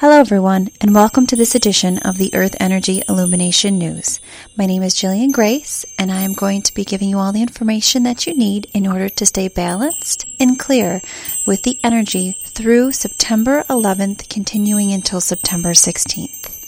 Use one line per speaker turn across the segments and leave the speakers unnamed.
Hello, everyone, and welcome to this edition of the Earth Energy Illumination News. My name is Jillian Grace, and I am going to be giving you all the information that you need in order to stay balanced and clear with the energy through September 11th, continuing until September 16th.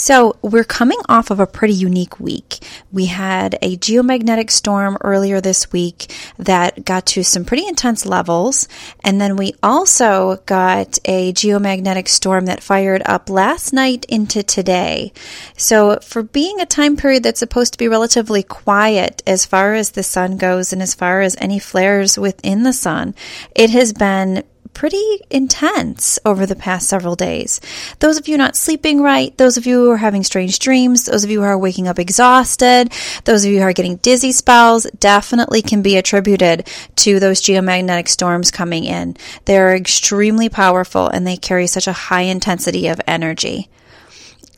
So, we're coming off of a pretty unique week. We had a geomagnetic storm earlier this week that got to some pretty intense levels, and then we also got a geomagnetic storm that fired up last night into today. So, for being a time period that's supposed to be relatively quiet as far as the sun goes and as far as any flares within the sun, it has been pretty intense over the past several days. Those of you not sleeping right, those of you who are having strange dreams, those of you who are waking up exhausted, those of you who are getting dizzy spells definitely can be attributed to those geomagnetic storms coming in. They're extremely powerful and they carry such a high intensity of energy.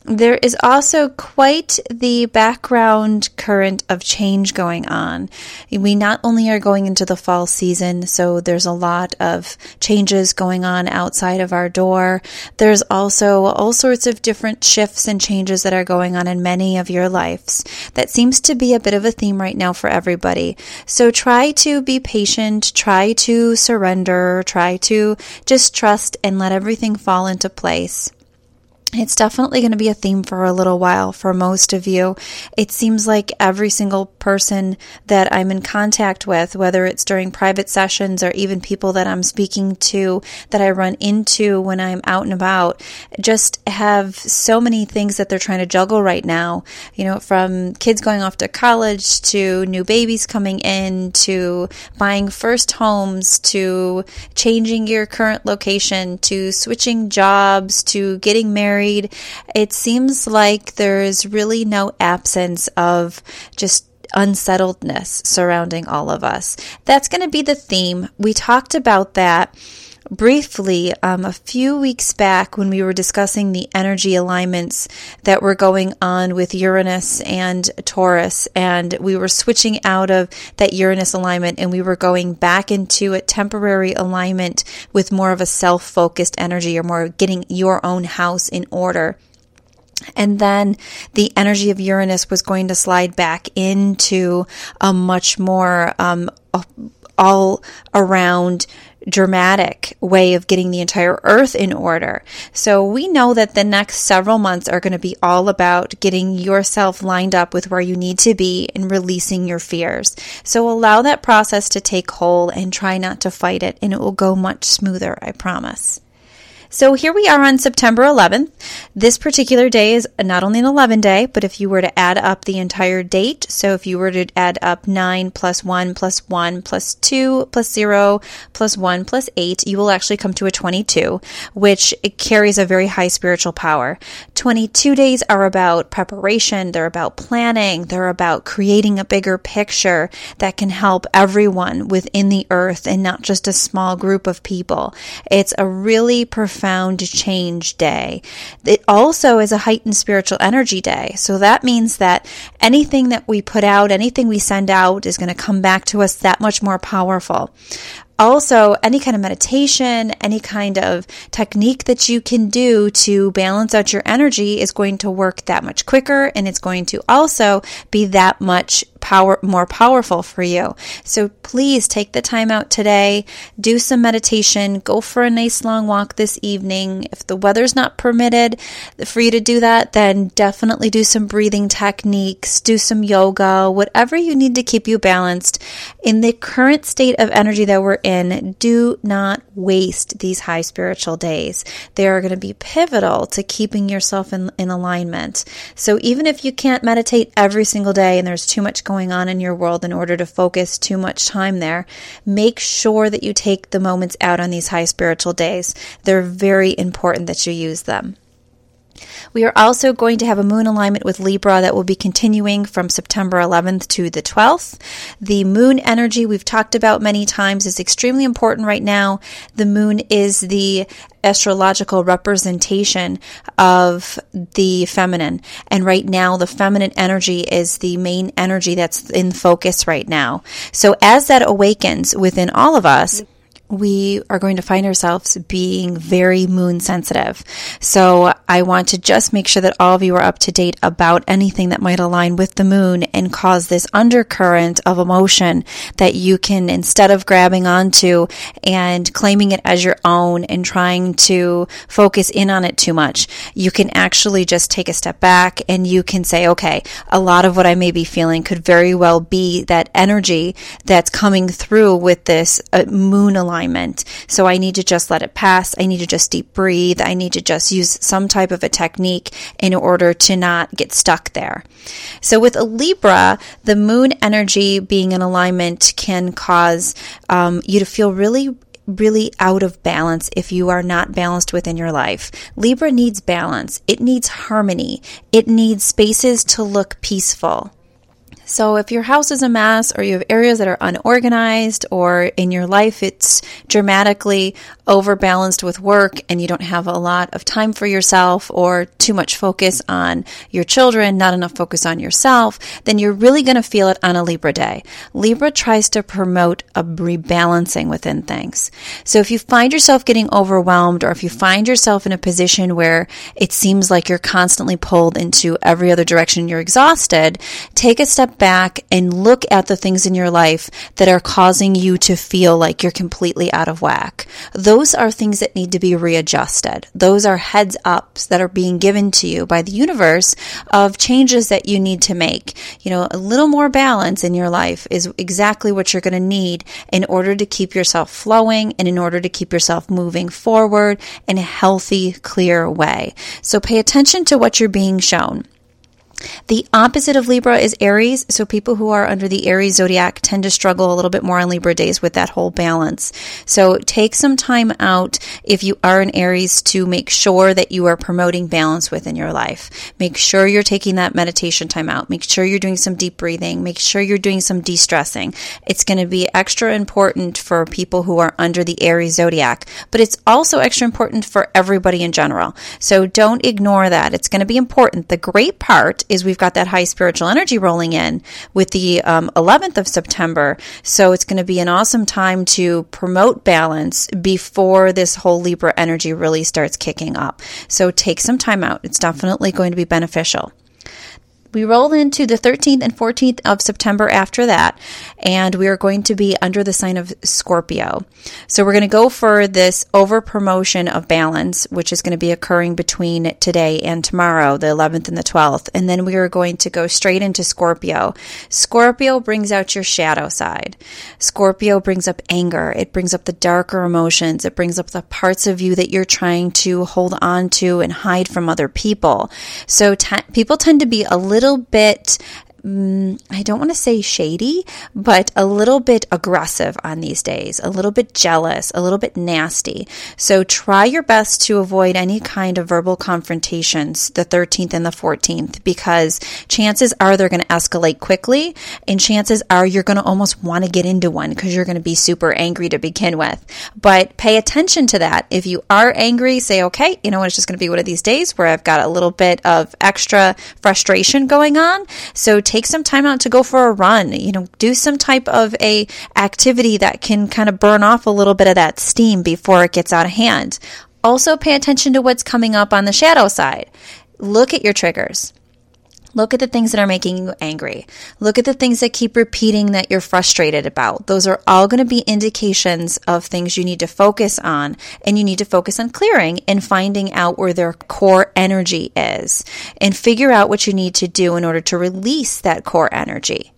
There is also quite the background current of change going on. We not only are going into the fall season, so there's a lot of changes going on outside of our door. There's also all sorts of different shifts and changes that are going on in many of your lives. That seems to be a bit of a theme right now for everybody. So try to be patient, try to surrender, try to just trust and let everything fall into place. It's definitely going to be a theme for a little while for most of you. It seems like every single person that I'm in contact with, whether it's during private sessions or even people that I'm speaking to that I run into when I'm out and about, just have so many things that they're trying to juggle right now. You know, from kids going off to college to new babies coming in to buying first homes to changing your current location to switching jobs to getting married married, it seems like there is really no absence of just unsettledness surrounding all of us. That's going to be the theme. We talked about that briefly um, a few weeks back when we were discussing the energy alignments that were going on with Uranus and Taurus, and we were switching out of that Uranus alignment and we were going back into a temporary alignment with more of a self focused energy or more getting your own house in order. And then the energy of Uranus was going to slide back into a much more um, all around dramatic way of getting the entire earth in order. So we know that the next several months are going to be all about getting yourself lined up with where you need to be and releasing your fears. So allow that process to take hold and try not to fight it and it will go much smoother, I promise. So here we are on September 11th. This particular day is not only an 11 day, but if you were to add up the entire date, so if you were to add up 9 plus 1 plus 1 plus 2 plus 0 plus 1 plus 8, you will actually come to a 22, which carries a very high spiritual power. 22 days are about preparation, they're about planning, they're about creating a bigger picture that can help everyone within the earth and not just a small group of people. It's a really profound profound change day. It also is a heightened spiritual energy day. So that means that anything that we put out, anything we send out is going to come back to us that much more powerful also any kind of meditation, any kind of technique that you can do to balance out your energy is going to work that much quicker and it's going to also be that much power more powerful for you. So please take the time out today, do some meditation, go for a nice long walk this evening. If the weather's not permitted for you to do that, then definitely do some breathing techniques, do some yoga, whatever you need to keep you balanced. In the current state of energy that we're in, do not waste these high spiritual days. They are going to be pivotal to keeping yourself in, in alignment. So even if you can't meditate every single day and there's too much going going on in your world in order to focus too much time there, make sure that you take the moments out on these high spiritual days. They're very important that you use them. We are also going to have a moon alignment with Libra that will be continuing from September 11th to the 12th. The moon energy we've talked about many times is extremely important right now. The moon is the astrological representation of the feminine. And right now, the feminine energy is the main energy that's in focus right now. So as that awakens within all of us, we are going to find ourselves being very moon sensitive. So I want to just make sure that all of you are up to date about anything that might align with the moon and cause this undercurrent of emotion that you can, instead of grabbing onto and claiming it as your own and trying to focus in on it too much, you can actually just take a step back and you can say, okay, a lot of what I may be feeling could very well be that energy that's coming through with this uh, moon alignment. So I need to just let it pass. I need to just deep breathe. I need to just use some type of a technique in order to not get stuck there. So with a Libra, the moon energy being in alignment can cause um, you to feel really really out of balance if you are not balanced within your life. Libra needs balance. It needs harmony. It needs spaces to look peaceful. So, if your house is a mess, or you have areas that are unorganized, or in your life it's dramatically overbalanced with work and you don't have a lot of time for yourself, or too much focus on your children, not enough focus on yourself, then you're really going to feel it on a Libra day. Libra tries to promote a rebalancing within things. So, if you find yourself getting overwhelmed, or if you find yourself in a position where it seems like you're constantly pulled into every other direction, you're exhausted, take a step back and look at the things in your life that are causing you to feel like you're completely out of whack. Those are things that need to be readjusted. Those are heads ups that are being given to you by the universe of changes that you need to make. You know, a little more balance in your life is exactly what you're going to need in order to keep yourself flowing and in order to keep yourself moving forward in a healthy, clear way. So pay attention to what you're being shown. The opposite of Libra is Aries. So people who are under the Aries zodiac tend to struggle a little bit more on Libra days with that whole balance. So take some time out if you are an Aries to make sure that you are promoting balance within your life. Make sure you're taking that meditation time out. Make sure you're doing some deep breathing. Make sure you're doing some de stressing. It's going to be extra important for people who are under the Aries zodiac, but it's also extra important for everybody in general. So don't ignore that. It's going to be important. The great part is we've got that high spiritual energy rolling in with the um, 11th of September. So it's going to be an awesome time to promote balance before this whole Libra energy really starts kicking up. So take some time out. It's definitely going to be beneficial. We roll into the 13th and 14th of September after that, and we are going to be under the sign of Scorpio. So we're going to go for this over promotion of balance, which is going to be occurring between today and tomorrow, the 11th and the 12th. And then we are going to go straight into Scorpio. Scorpio brings out your shadow side. Scorpio brings up anger. It brings up the darker emotions. It brings up the parts of you that you're trying to hold on to and hide from other people. So t- people tend to be a little little bit mm, I don't want to say shady, but a little bit aggressive on these days, a little bit jealous, a little bit nasty. So try your best to avoid any kind of verbal confrontations the 13th and the 14th because chances are they're going to escalate quickly and chances are you're going to almost want to get into one because you're going to be super angry to begin with. But pay attention to that. If you are angry, say, okay, you know what, it's just going to be one of these days where I've got a little bit of extra frustration going on. So take some time out to go for a run, you know, do some type of a activity that can kind of burn off a little bit of that steam before it gets out of hand. Also pay attention to what's coming up on the shadow side. Look at your triggers. Look at the things that are making you angry. Look at the things that keep repeating that you're frustrated about. Those are all going to be indications of things you need to focus on and you need to focus on clearing and finding out where their core energy is and figure out what you need to do in order to release that core energy.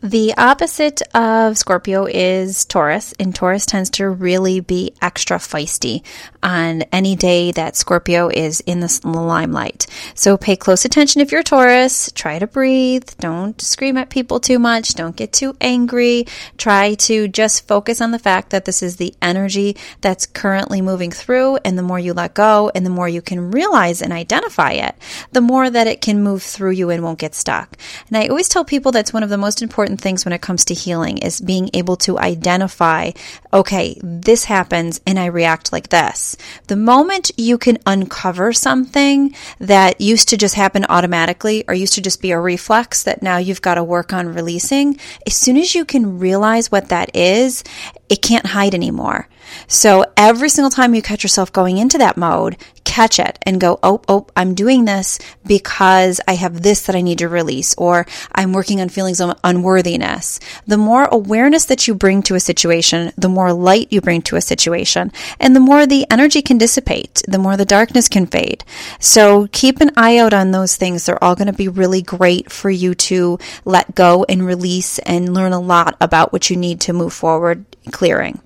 The opposite of Scorpio is Taurus, and Taurus tends to really be extra feisty on any day that Scorpio is in the limelight. So pay close attention if you're Taurus. Try to breathe. Don't scream at people too much. Don't get too angry. Try to just focus on the fact that this is the energy that's currently moving through, and the more you let go and the more you can realize and identify it, the more that it can move through you and won't get stuck. And I always tell people that's one of the most important important things when it comes to healing is being able to identify, okay, this happens and I react like this. The moment you can uncover something that used to just happen automatically or used to just be a reflex that now you've got to work on releasing, as soon as you can realize what that is, it can't hide anymore. So every single time you catch yourself going into that mode, catch it and go, oh, oh, I'm doing this because I have this that I need to release, or I'm working on feelings of unworthiness. The more awareness that you bring to a situation, the more light you bring to a situation, and the more the energy can dissipate, the more the darkness can fade. So keep an eye out on those things. They're all going to be really great for you to let go and release and learn a lot about what you need to move forward clearing.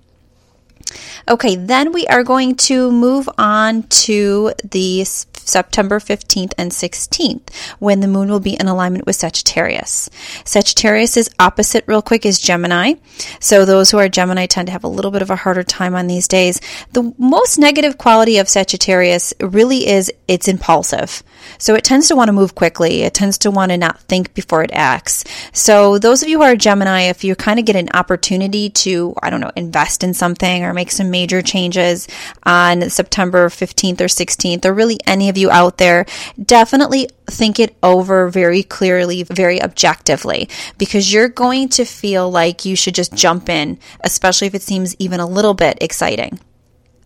Okay, then we are going to move on to the September 15th and 16th when the moon will be in alignment with Sagittarius. Sagittarius is opposite, real quick, is Gemini. So those who are Gemini tend to have a little bit of a harder time on these days. The most negative quality of Sagittarius really is it's impulsive. So it tends to want to move quickly. It tends to want to not think before it acts. So those of you who are Gemini, if you kind of get an opportunity to, I don't know, invest in something or make some major changes on September 15th or 16th, or really any of you out there, definitely think it over very clearly, very objectively, because you're going to feel like you should just jump in, especially if it seems even a little bit exciting.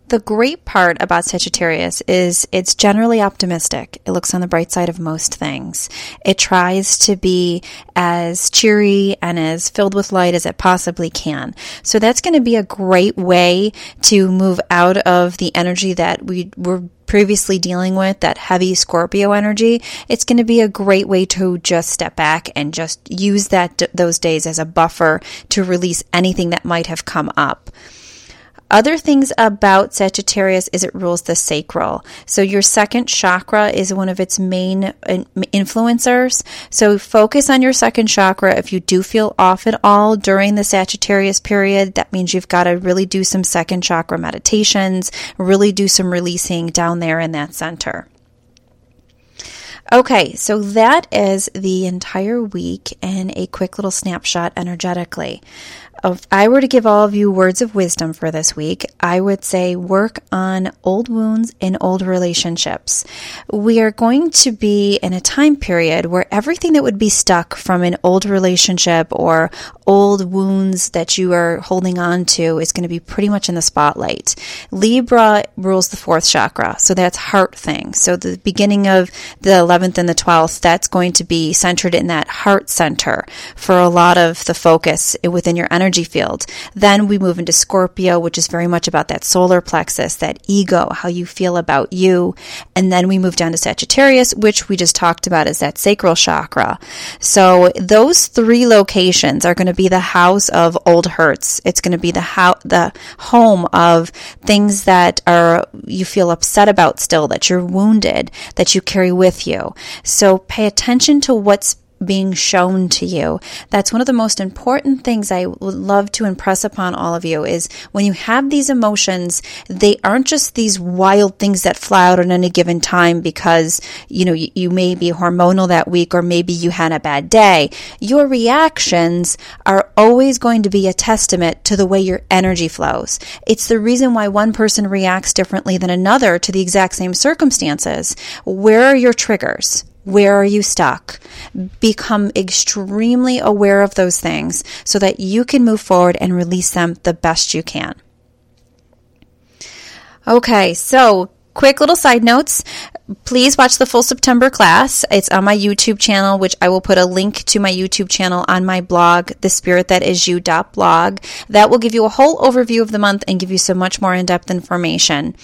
The great part about Sagittarius is it's generally optimistic. It looks on the bright side of most things. It tries to be as cheery and as filled with light as it possibly can. So that's going to be a great way to move out of the energy that we were previously dealing with, that heavy Scorpio energy. It's going to be a great way to just step back and just use that those days as a buffer to release anything that might have come up. Other things about Sagittarius is it rules the sacral. So your second chakra is one of its main influencers. So focus on your second chakra. If you do feel off at all during the Sagittarius period, that means you've got to really do some second chakra meditations, really do some releasing down there in that center. Okay, so that is the entire week and a quick little snapshot energetically if I were to give all of you words of wisdom for this week, I would say work on old wounds and old relationships. We are going to be in a time period where everything that would be stuck from an old relationship or old wounds that you are holding on to is going to be pretty much in the spotlight. Libra rules the fourth chakra, so that's heart thing. So the beginning of the 11th and the 12th, that's going to be centered in that heart center for a lot of the focus within your energy energy field. Then we move into Scorpio, which is very much about that solar plexus, that ego, how you feel about you. And then we move down to Sagittarius, which we just talked about as that sacral chakra. So those three locations are going to be the house of old hurts. It's going to be the how the home of things that are you feel upset about still, that you're wounded, that you carry with you. So pay attention to what's being shown to you. That's one of the most important things I would love to impress upon all of you is when you have these emotions, they aren't just these wild things that fly out at any given time because, you know, you, you may be hormonal that week or maybe you had a bad day. Your reactions are always going to be a testament to the way your energy flows. It's the reason why one person reacts differently than another to the exact same circumstances. Where are your triggers? Where are you stuck? Become extremely aware of those things so that you can move forward and release them the best you can. Okay, so quick little side notes please watch the full September class. It's on my YouTube channel, which I will put a link to my YouTube channel on my blog, the spirit that is you blog. That will give you a whole overview of the month and give you so much more in-depth information.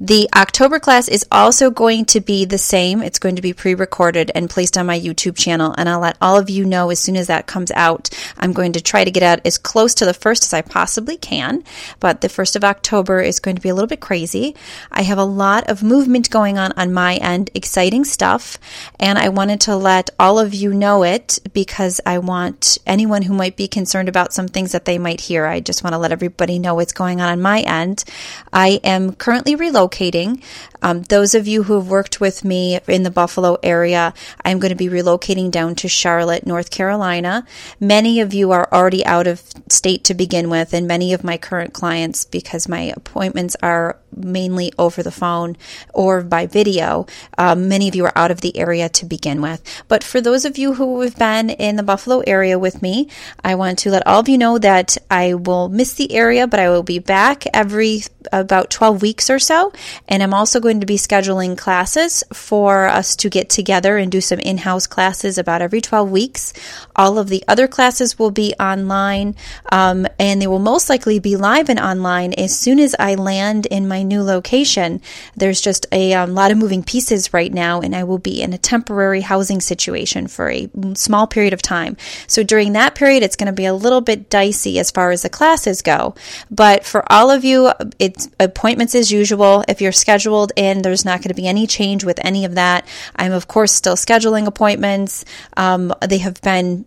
The October class is also going to be the same. It's going to be pre-recorded and placed on my YouTube channel, and I'll let all of you know as soon as that comes out. I'm going to try to get out as close to the first as I possibly can, but the first of October is going to be a little bit crazy. I have a lot of movement going on on my my end. Exciting stuff. And I wanted to let all of you know it because I want anyone who might be concerned about some things that they might hear. I just want to let everybody know what's going on on my end. I am currently relocating. Um, those of you who have worked with me in the Buffalo area, I'm going to be relocating down to Charlotte, North Carolina. Many of you are already out of state to begin with, and many of my current clients, because my appointments are mainly over the phone or by video, um, many of you are out of the area to begin with. But for those of you who have been in the Buffalo area with me, I want to let all of you know that I will miss the area, but I will be back every about 12 weeks or so. And I'm also going to be scheduling classes for us to get together and do some in house classes about every 12 weeks. All of the other classes will be online, um, and they will most likely be live and online as soon as I land in my new location. There's just a um, lot of moving pieces right now, and I will be in a temporary housing situation for a small period of time. So during that period, it's going to be a little bit dicey as far as the classes go. But for all of you, it's appointments as usual. If you're scheduled in, there's not going to be any change with any of that. I'm, of course, still scheduling appointments. Um, they have been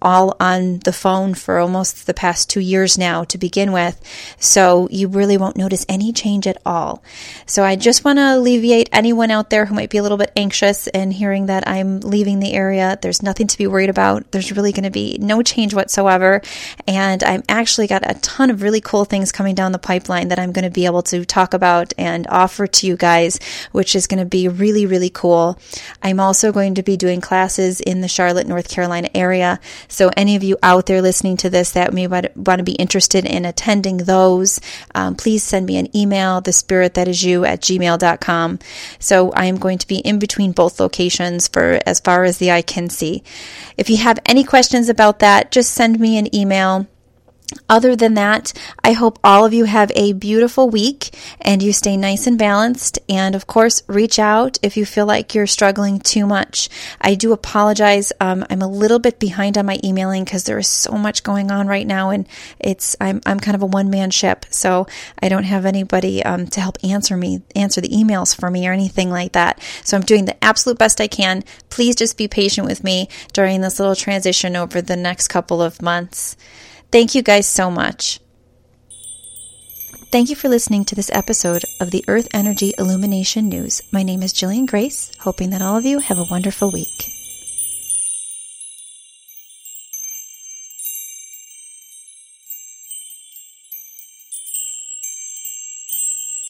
all on the phone for almost the past two years now to begin with. So you really won't notice any change at all. So I just want to alleviate anyone out there who might be a little bit anxious in hearing that I'm leaving the area. There's nothing to be worried about. There's really going to be no change whatsoever. And I'm actually got a ton of really cool things coming down the pipeline that I'm going to be able to talk about and offer to you guys, which is going to be really, really cool. I'm also going to be doing classes in the Charlotte, North Carolina area. So any of you out there listening to this that may want to be interested in attending those, um, please send me an email, the spirit that is you at gmail.com. So I am going to be in between both locations for as far as the eye can see. If you have any questions about that, just send me an email. Other than that, I hope all of you have a beautiful week and you stay nice and balanced. And of course, reach out if you feel like you're struggling too much. I do apologize. Um, I'm a little bit behind on my emailing because there is so much going on right now, and it's I'm I'm kind of a one man ship, so I don't have anybody um, to help answer me answer the emails for me or anything like that. So I'm doing the absolute best I can. Please just be patient with me during this little transition over the next couple of months. Thank you guys so much. Thank you for listening to this episode of the Earth Energy Illumination News. My name is Jillian Grace, hoping that all of you have a wonderful week.